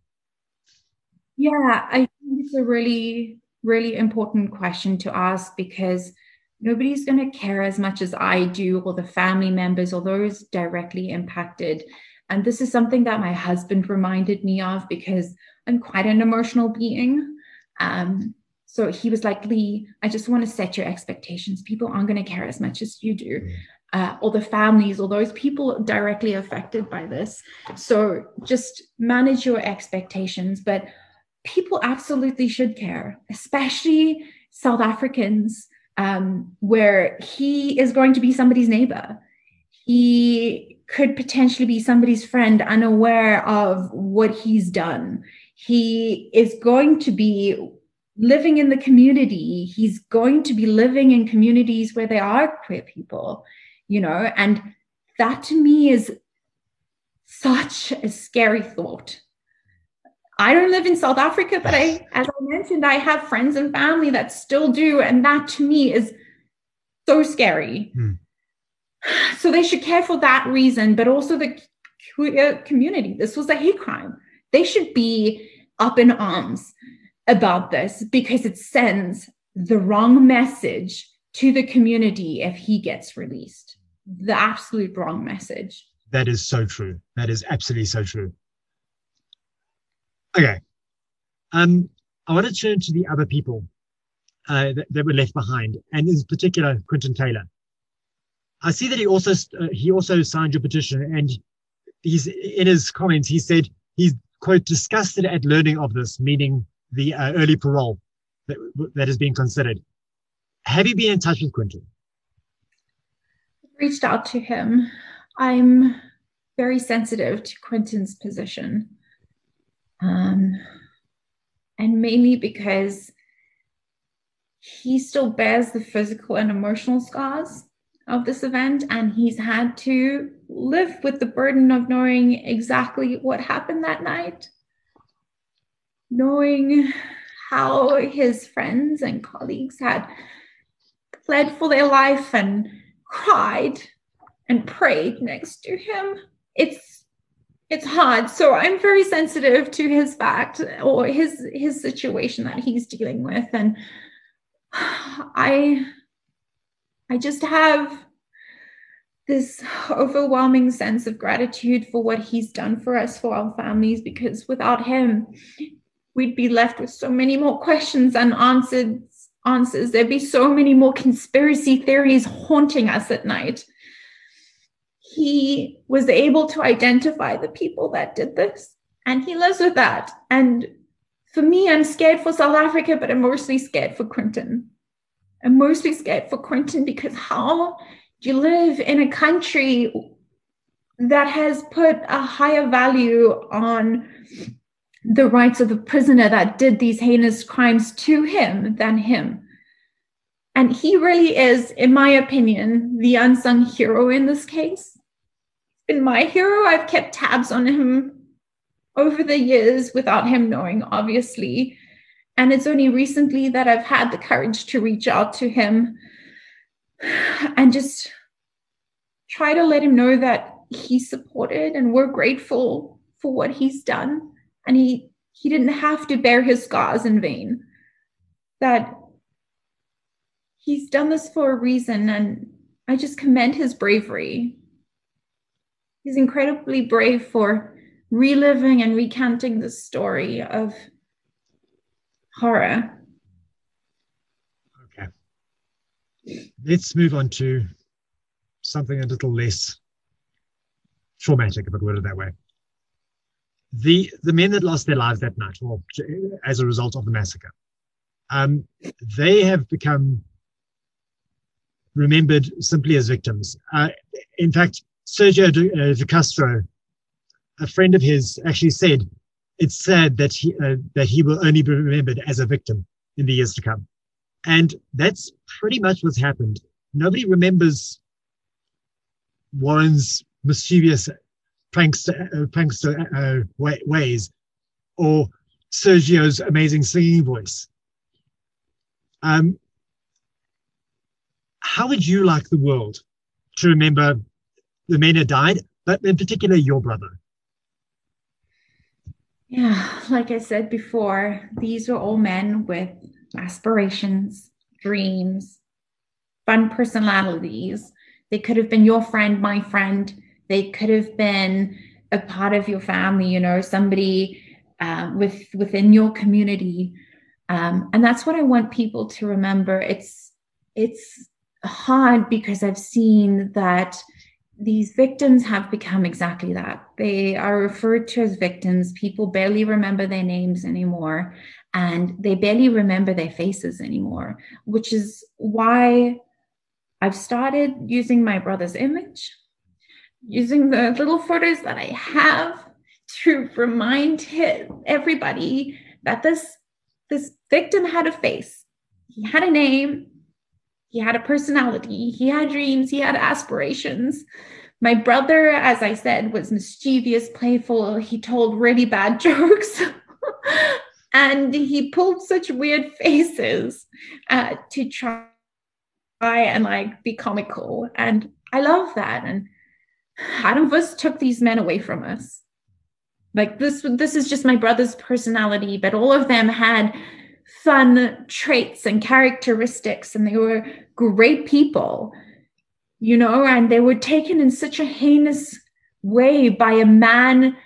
Yeah, I think it's a really, really important question to ask because nobody's going to care as much as I do, or the family members, or those directly impacted. And this is something that my husband reminded me of because I'm quite an emotional being. Um, so he was like, Leigh, I just want to set your expectations. People aren't going to care as much as you do. Mm. Uh, or the families or those people directly affected by this. So just manage your expectations. But people absolutely should care, especially South Africans, um, where he is going to be somebody's neighbor. He could potentially be somebody's friend, unaware of what he's done. He is going to be living in the community. He's going to be living in communities where there are queer people, you know, and that to me is such a scary thought I don't live in South Africa, but I, as I mentioned, I have friends and family that still do. And that to me is so scary. Hmm. So they should care for that reason, but also the queer community. This was a hate crime. They should be up in arms about this because it sends the wrong message to the community if he gets released. The absolute wrong message.
That is so true. That is absolutely so true. Okay. Um,
I want to turn to the other people uh, that, that, were left behind, and in particular, Quentin Taylor. I see that he also uh, he also signed your petition, and he's in his comments he said he's quote disgusted at learning of this, meaning the uh, early parole that that is being considered. Have you been in touch with Quentin?
Reached out to him. I'm very sensitive to Quentin's position, um, and mainly because he still bears the physical and emotional scars of this event and he's had to live with the burden of knowing exactly what happened that night knowing how his friends and colleagues had fled for their life and cried and prayed next to him. It's it's hard so i'm very sensitive to his fact or his his situation that he's dealing with and i I just have this overwhelming sense of gratitude for what he's done for us, for our families, because without him, we'd be left with so many more questions and answered answers. There'd be so many more conspiracy theories haunting us at night. He was able to identify the people that did this, and he lives with that. And for me, I'm scared for South Africa, but I'm mostly scared for Quentin. I'm mostly scared for Quentin because how do you live in a country that has put a higher value on the rights of the prisoner that did these heinous crimes to him than him? And he really is, in my opinion, the unsung hero in this case. In my hero, I've kept tabs on him over the years without him knowing, obviously. And it's only recently that I've had the courage to reach out to him and just try to let him know that he's supported and we're grateful for what he's done. And he he didn't have to bear his scars in vain. That he's done this for a reason, and I just commend his bravery. He's incredibly brave for reliving and recanting the story of horror.
Okay. Let's move on to something a little less traumatic, if I put it that way. The the men that lost their lives that night, or as a result of the massacre, um, they have become remembered simply as victims. Uh, in fact, Sergio de, uh, de Castro, a friend of his, actually said it's sad that he uh, that he will only be remembered as a victim in the years to come, and that's pretty much what's happened. Nobody remembers Warren's mischievous prankster, uh, prankster uh, ways, or Sergio's amazing singing voice. Um, how would you like the world to remember the men who died, but in particular your brother?
Yeah, like I said before, these were all men with aspirations, dreams, fun personalities. They could have been your friend, my friend. They could have been a part of your family, you know, somebody um, with within your community. Um, and that's what I want people to remember. It's it's hard because I've seen that these victims have become exactly that. They are referred to as victims. People barely remember their names anymore, and they barely remember their faces anymore, which is why I've started using my brother's image, using the little photos that I have to remind everybody that this, this victim had a face, he had a name, he had a personality, he had dreams, he had aspirations. My brother, as I said, was mischievous, playful. He told really bad jokes. and he pulled such weird faces uh, to try and like be comical. And I love that. And Adam Woest took these men away from us. Like this, this is just my brother's personality, but all of them had fun traits and characteristics, and they were great people, you know, and they were taken in such a heinous way by a man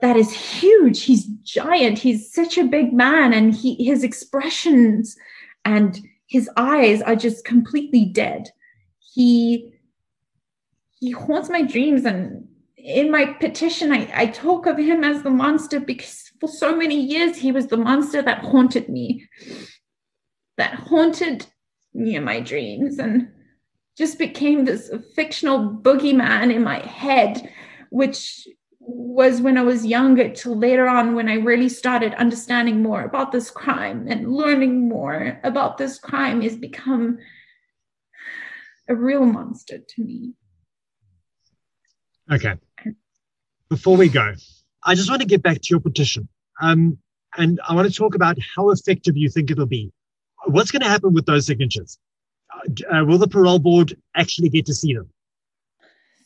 that is huge. He's giant. He's such a big man, and he his expressions and his eyes are just completely dead. He he haunts my dreams, and in my petition, I, I talk of him as the monster because for so many years he was the monster that haunted me, that haunted me in my dreams, and just became this fictional boogeyman in my head, which was when I was younger till later on when I really started understanding more about this crime and learning more about this crime has become a real monster to me.
Okay. Before we go, I just want to get back to your petition. Um, and I want to talk about how effective you think it'll be. What's going to happen with those signatures? Uh, will the parole board actually get to see them?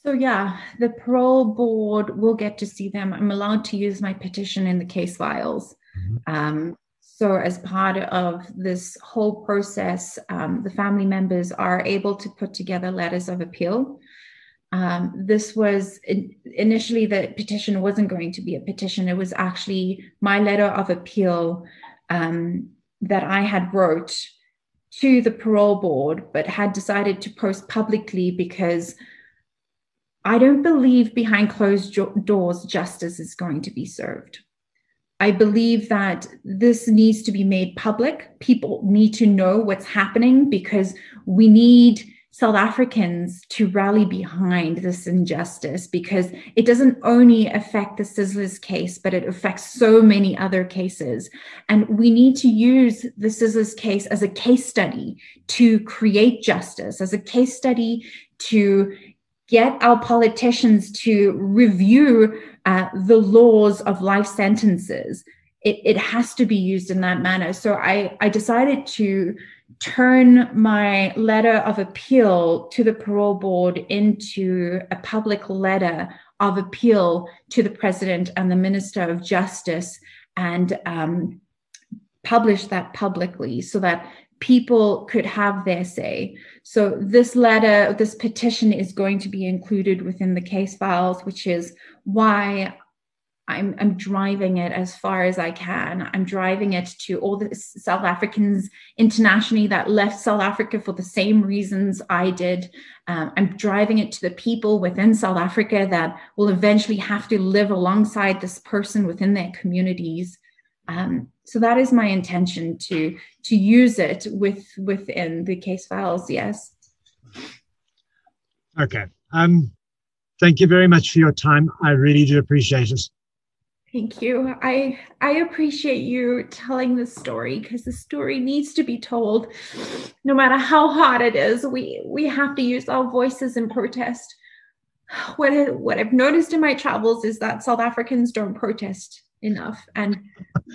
So, yeah, the parole board will get to see them. I'm allowed to use my petition in the case files. Mm-hmm. Um, so, as part of this whole process, um, the family members are able to put together letters of appeal. Um, this was in, initially the petition wasn't going to be a petition, it was actually my letter of appeal um, that I had wrote to the parole board, but had decided to post publicly because I don't believe behind closed doors justice is going to be served. I believe that this needs to be made public. People need to know what's happening because we need South Africans to rally behind this injustice because it doesn't only affect the Sizzlers case, but it affects so many other cases. And we need to use the Sizzlers case as a case study to create justice, as a case study to get our politicians to review uh, the laws of life sentences. It, it has to be used in that manner. So I, I decided to turn my letter of appeal to the parole board into a public letter of appeal to the president and the minister of justice and um, publish that publicly so that people could have their say. So this letter, this petition is going to be included within the case files, which is why I'm, I'm driving it as far as I can. I'm driving it to all the South Africans internationally that left South Africa for the same reasons I did. Um, I'm driving it to the people within South Africa that will eventually have to live alongside this person within their communities. Um, so that is my intention to to use it with within the case files. Yes.
Okay. Um, thank you very much for your time. I really do appreciate it.
Thank you. I I appreciate you telling this story because the story needs to be told. No matter how hard it is, we we have to use our voices in protest. What what I've noticed in my travels is that South Africans don't protest enough, and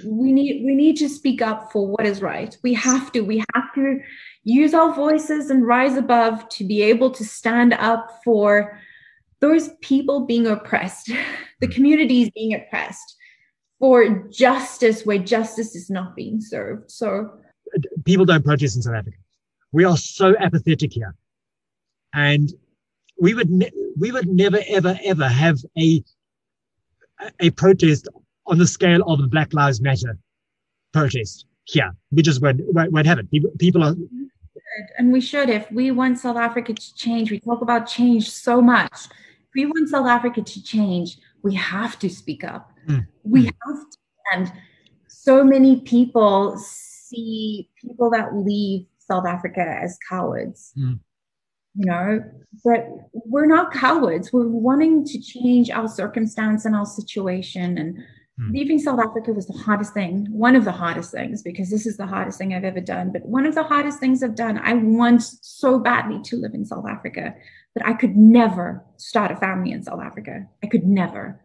we need we need to speak up for what is right. We have to. We have to use our voices and rise above to be able to stand up for those people being oppressed, the hmm. community is being oppressed, for justice where justice is not being served. So
people don't protest in South Africa. We are so apathetic here, and we would ne- we would never ever ever have a a protest on the scale of the Black Lives Matter protest here. We just won't, won't have it. People, people are.
And we should, if we want South Africa to change, we talk about change so much we want South Africa to change, we have to speak up. Mm. We have to. And so many people see people that leave South Africa as cowards. Mm. You know, but we're not cowards. We're wanting to change our circumstance and our situation. And mm. leaving South Africa was the hardest thing, one of the hardest things, because this is the hardest thing I've ever done. But one of the hardest things I've done, I want so badly to live in South Africa but I could never start a family in South Africa. I could never.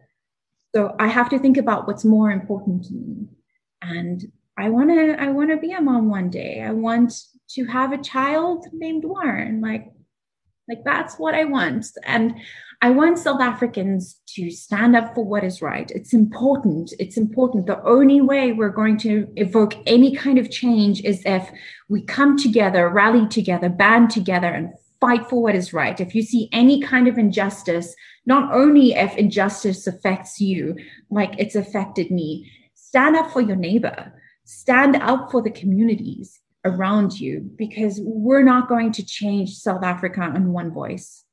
So I have to think about what's more important to me. And I want to I want to be a mom one day. I want to have a child named Warren. Like like that's what I want. And I want South Africans to stand up for what is right. It's important. It's important. The only way we're going to evoke any kind of change is if we come together, rally together, band together, and fight for what is right. If you see any kind of injustice, not only if injustice affects you like it's affected me stand up for your neighbor stand up for the communities around you because we're not going to change south africa on one voice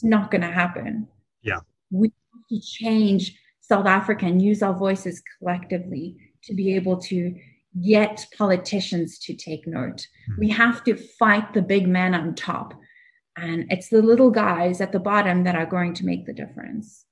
it's not going to happen
yeah
we have to change south africa and use our voices collectively to be able to get politicians to take note. Mm-hmm. We have to fight the big men on top. And it's the little guys at the bottom that are going to make the difference.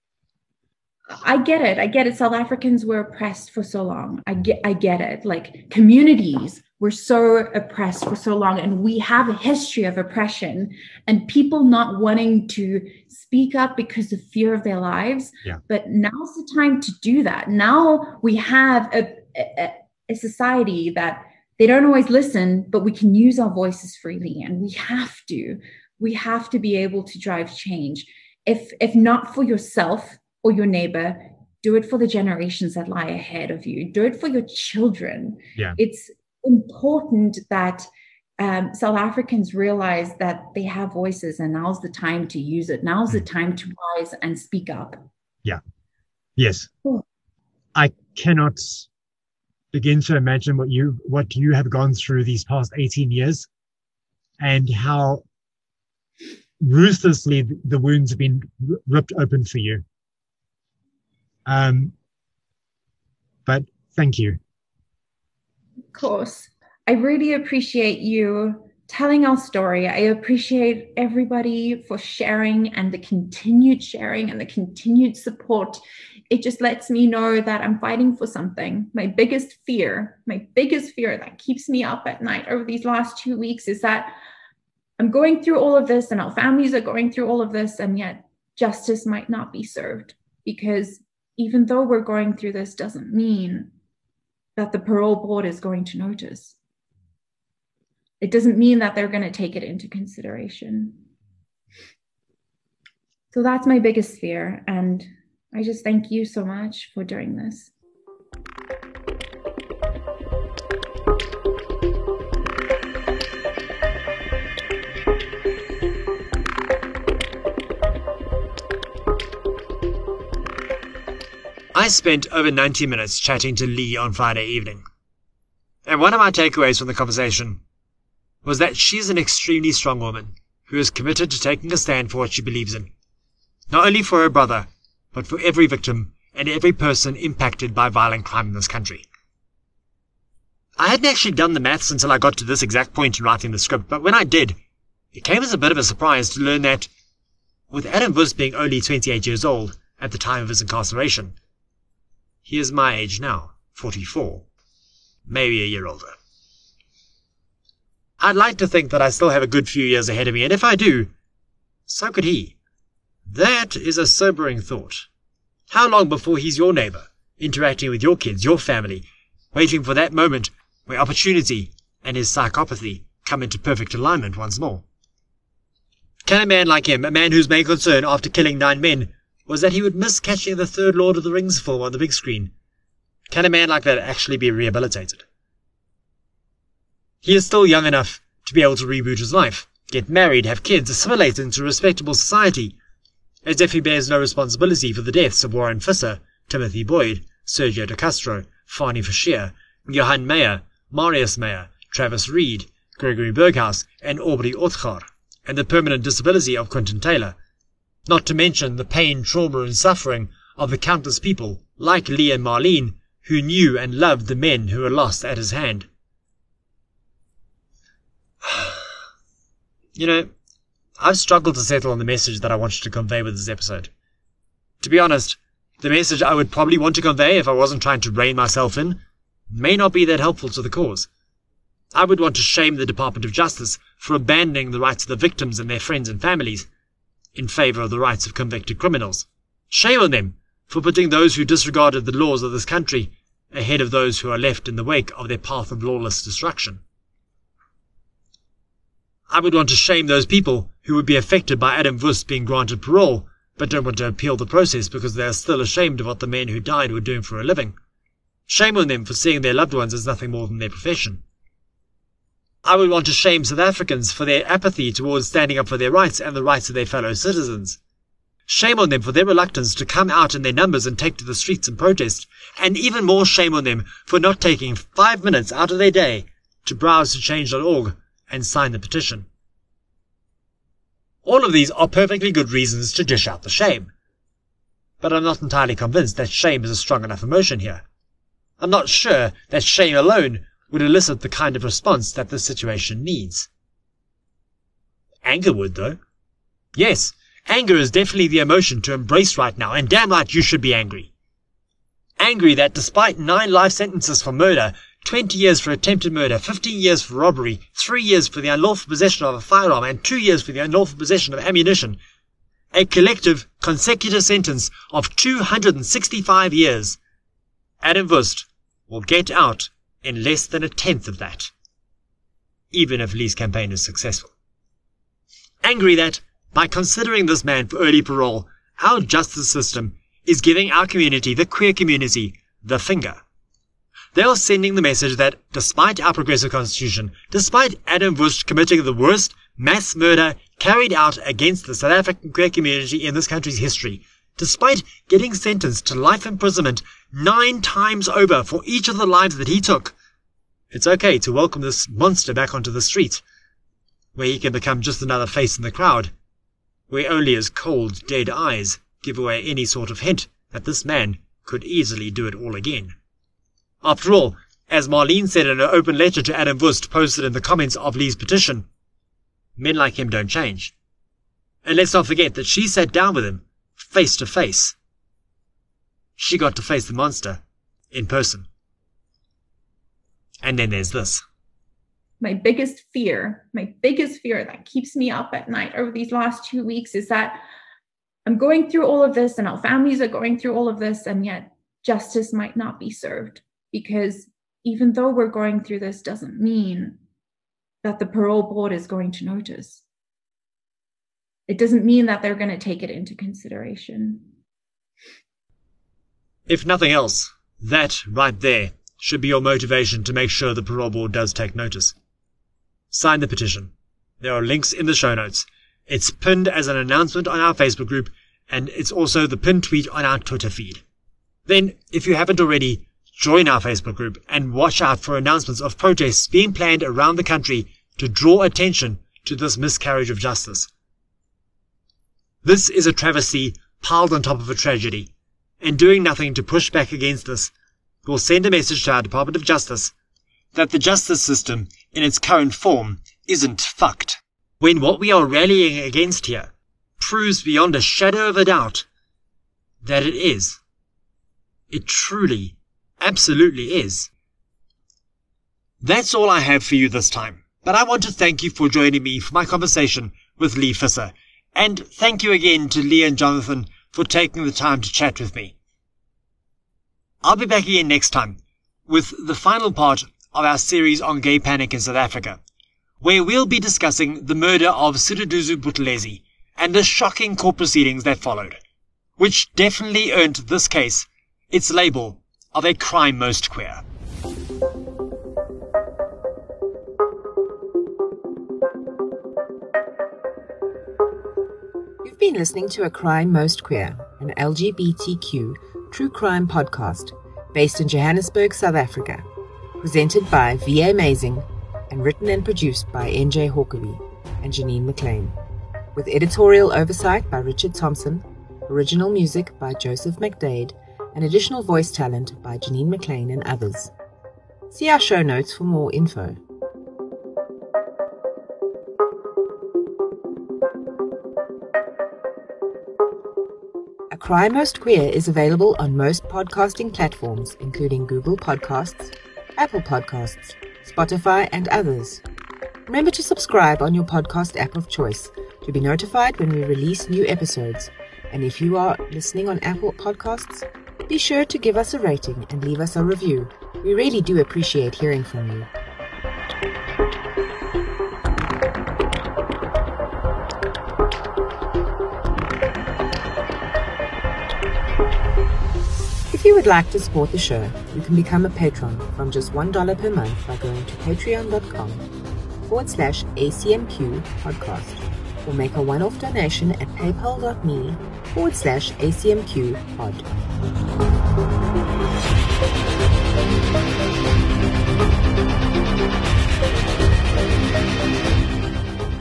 I get it. I get it. South Africans were oppressed for so long. I get I get it. Like communities were so oppressed for so long and we have a history of oppression and people not wanting to speak up because of fear of their lives.
Yeah.
But now's the time to do that. Now we have a, a, a society that they don't always listen, but we can use our voices freely and we have to. We have to be able to drive change. If if not for yourself or your neighbor, do it for the generations that lie ahead of you. Do it for your children.
Yeah.
It's important that um, South Africans realize that they have voices and now's the time to use it. Now's the mm. time to rise and speak up.
Yeah. Yes. I cannot begin to imagine what you what you have gone through these past 18 years and how ruthlessly the wounds have been ripped open for you um but thank you
course. I really appreciate you telling our story. I appreciate everybody for sharing and the continued sharing and the continued support. It just lets me know that I'm fighting for something. My biggest fear, my biggest fear that keeps me up at night over these last two weeks is that I'm going through all of this and our families are going through all of this, and yet justice might not be served. Because even though we're going through this, doesn't mean that the parole board is going to notice. It doesn't mean that they're going to take it into consideration. So that's my biggest fear. And I just thank you so much for doing this.
I spent over 90 minutes chatting to Leigh on Friday evening. And one of my takeaways from the conversation was that she's an extremely strong woman who is committed to taking a stand for what she believes in. Not only for her brother, but for every victim and every person impacted by violent crime in this country. I hadn't actually done the maths until I got to this exact point in writing the script, but when I did, it came as a bit of a surprise to learn that, with Adam Woest being only 28 years old at the time of his incarceration, he is my age now, 44, maybe a year older. I'd like to think that I still have a good few years ahead of me, and if I do, so could he. That is a sobering thought. How long before he's your neighbor, interacting with your kids, your family, waiting for that moment where opportunity and his psychopathy come into perfect alignment once more? Can a man like him, a man whose main concern after killing nine men was that he would miss catching the third Lord of the Rings film on the big screen, can a man like that actually be rehabilitated? He is still young enough to be able to reboot his life, get married, have kids, assimilate into respectable society, as if he bears no responsibility for the deaths of Warren Visser, Timothy Boyd, Sergio de Castro, Fanie Ferscheer, Johan Meyer, Marius Meyer, Travis Reed, Gregory Berghaus, and Aubrey Otgaar, and the permanent disability of Quentin Taylor, not to mention the pain, trauma, and suffering of the countless people, like Leigh and Marlene, who knew and loved the men who were lost at his hand. you know, I've struggled to settle on the message that I wanted to convey with this episode. To be honest, the message I would probably want to convey if I wasn't trying to rein myself in may not be that helpful to the cause. I would want to shame the Department of Justice for abandoning the rights of the victims and their friends and families in favor of the rights of convicted criminals. Shame on them for putting those who disregarded the laws of this country ahead of those who are left in the wake of their path of lawless destruction. I would want to shame those people who would be affected by Adam Woest being granted parole, but don't want to appeal the process because they are still ashamed of what the men who died were doing for a living. Shame on them for seeing their loved ones as nothing more than their profession. I would want to shame South Africans for their apathy towards standing up for their rights and the rights of their fellow citizens. Shame on them for their reluctance to come out in their numbers and take to the streets and protest, and even more shame on them for not taking five minutes out of their day to browse to change.org and sign the petition. All of these are perfectly good reasons to dish out the shame. But I'm not entirely convinced that shame is a strong enough emotion here. I'm not sure that shame alone would elicit the kind of response that the situation needs. Anger would, though. Yes, Anger is definitely the emotion to embrace right now, and damn right you should be angry. Angry that despite nine life sentences for murder, 20 years for attempted murder, 15 years for robbery, 3 years for the unlawful possession of a firearm, and 2 years for the unlawful possession of ammunition, a collective consecutive sentence of 265 years, Adam Woest will get out in less than a tenth of that, even if Leigh's campaign is successful. Angry that by considering this man for early parole, our justice system is giving our community, the queer community, the finger. They are sending the message that despite our progressive constitution, despite Adam Woest committing the worst mass murder carried out against the South African queer community in this country's history, despite getting sentenced to life imprisonment nine times over for each of the lives that he took, it's okay to welcome this monster back onto the street, where he can become just another face in the crowd where only his cold, dead eyes give away any sort of hint that this man could easily do it all again. After all, as Marlene said in her open letter to Adam Woest posted in the comments of Leigh's petition, men like him don't change. And let's not forget that she sat down with him, face to face. She got to face the monster in person. And then there's this
my biggest fear, my biggest fear that keeps me up at night over these last two weeks is that I'm going through all of this and our families are going through all of this, and yet justice might not be served because even though we're going through this doesn't mean that the parole board is going to notice. It doesn't mean that they're going to take it into consideration.
If nothing else, that right there should be your motivation to make sure the parole board does take notice. Sign the petition. There are links in the show notes. It's pinned as an announcement on our Facebook group, and it's also the pinned tweet on our Twitter feed. Then, if you haven't already, join our Facebook group and watch out for announcements of protests being planned around the country to draw attention to this miscarriage of justice. This is a travesty piled on top of a tragedy, and doing nothing to push back against this will send a message to our Department of Justice that the justice system in its current form isn't fucked. When what we are rallying against here proves beyond a shadow of a doubt that it is. It truly, absolutely is. That's all I have for you this time, but I want to thank you for joining me for my conversation with Leigh Visser, and thank you again to Leigh and Jonathan for taking the time to chat with me. I'll be back again next time with the final part of our series on gay panic in South Africa, where we'll be discussing the murder of Siduduzo Buthelezi and the shocking court proceedings that followed, which definitely earned this case its label of a crime most queer.
You've been listening to A Crime Most Queer, an LGBTQ true crime podcast based in Johannesburg, South Africa presented by V.A. Amazing and written and produced by N.J. Hourquebie and Janine MacLean, with editorial oversight by Richard Thompson, original music by Joseph McDade, and additional voice talent by Janine MacLean and others. See our show notes for more info. Crime Most Queer is available on most podcasting platforms, including Google Podcasts, Apple Podcasts, Spotify, and others. Remember to subscribe on your podcast app of choice to be notified when we release new episodes. And if you are listening on Apple Podcasts, be sure to give us a rating and leave us a review. We really do appreciate hearing from you. Like to support the show, you can become a patron from just $1 per month by going to patreon.com forward slash ACMQ podcast. or make a one off donation at paypal.me forward slash ACMQ pod.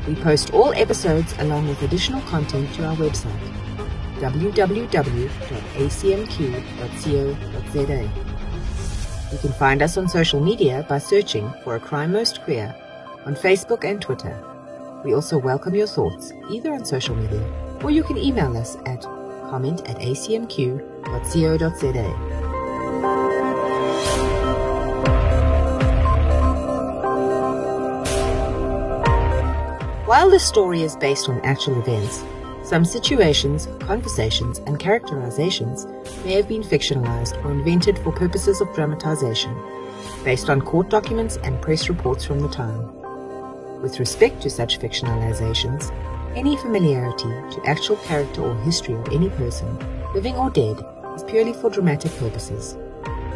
We post all episodes along with additional content to our website www.acmq.co.za. You can find us on social media by searching for A Crime Most Queer on Facebook and Twitter. We also welcome your thoughts either on social media or you can email us at comment at acmq.co.za. While this story is based on actual events, some situations, conversations, and characterizations may have been fictionalized or invented for purposes of dramatization, based on court documents and press reports from the time. With respect to such fictionalizations, any familiarity to actual character or history of any person, living or dead, is purely for dramatic purposes.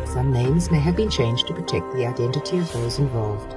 Some names may have been changed to protect the identity of those involved.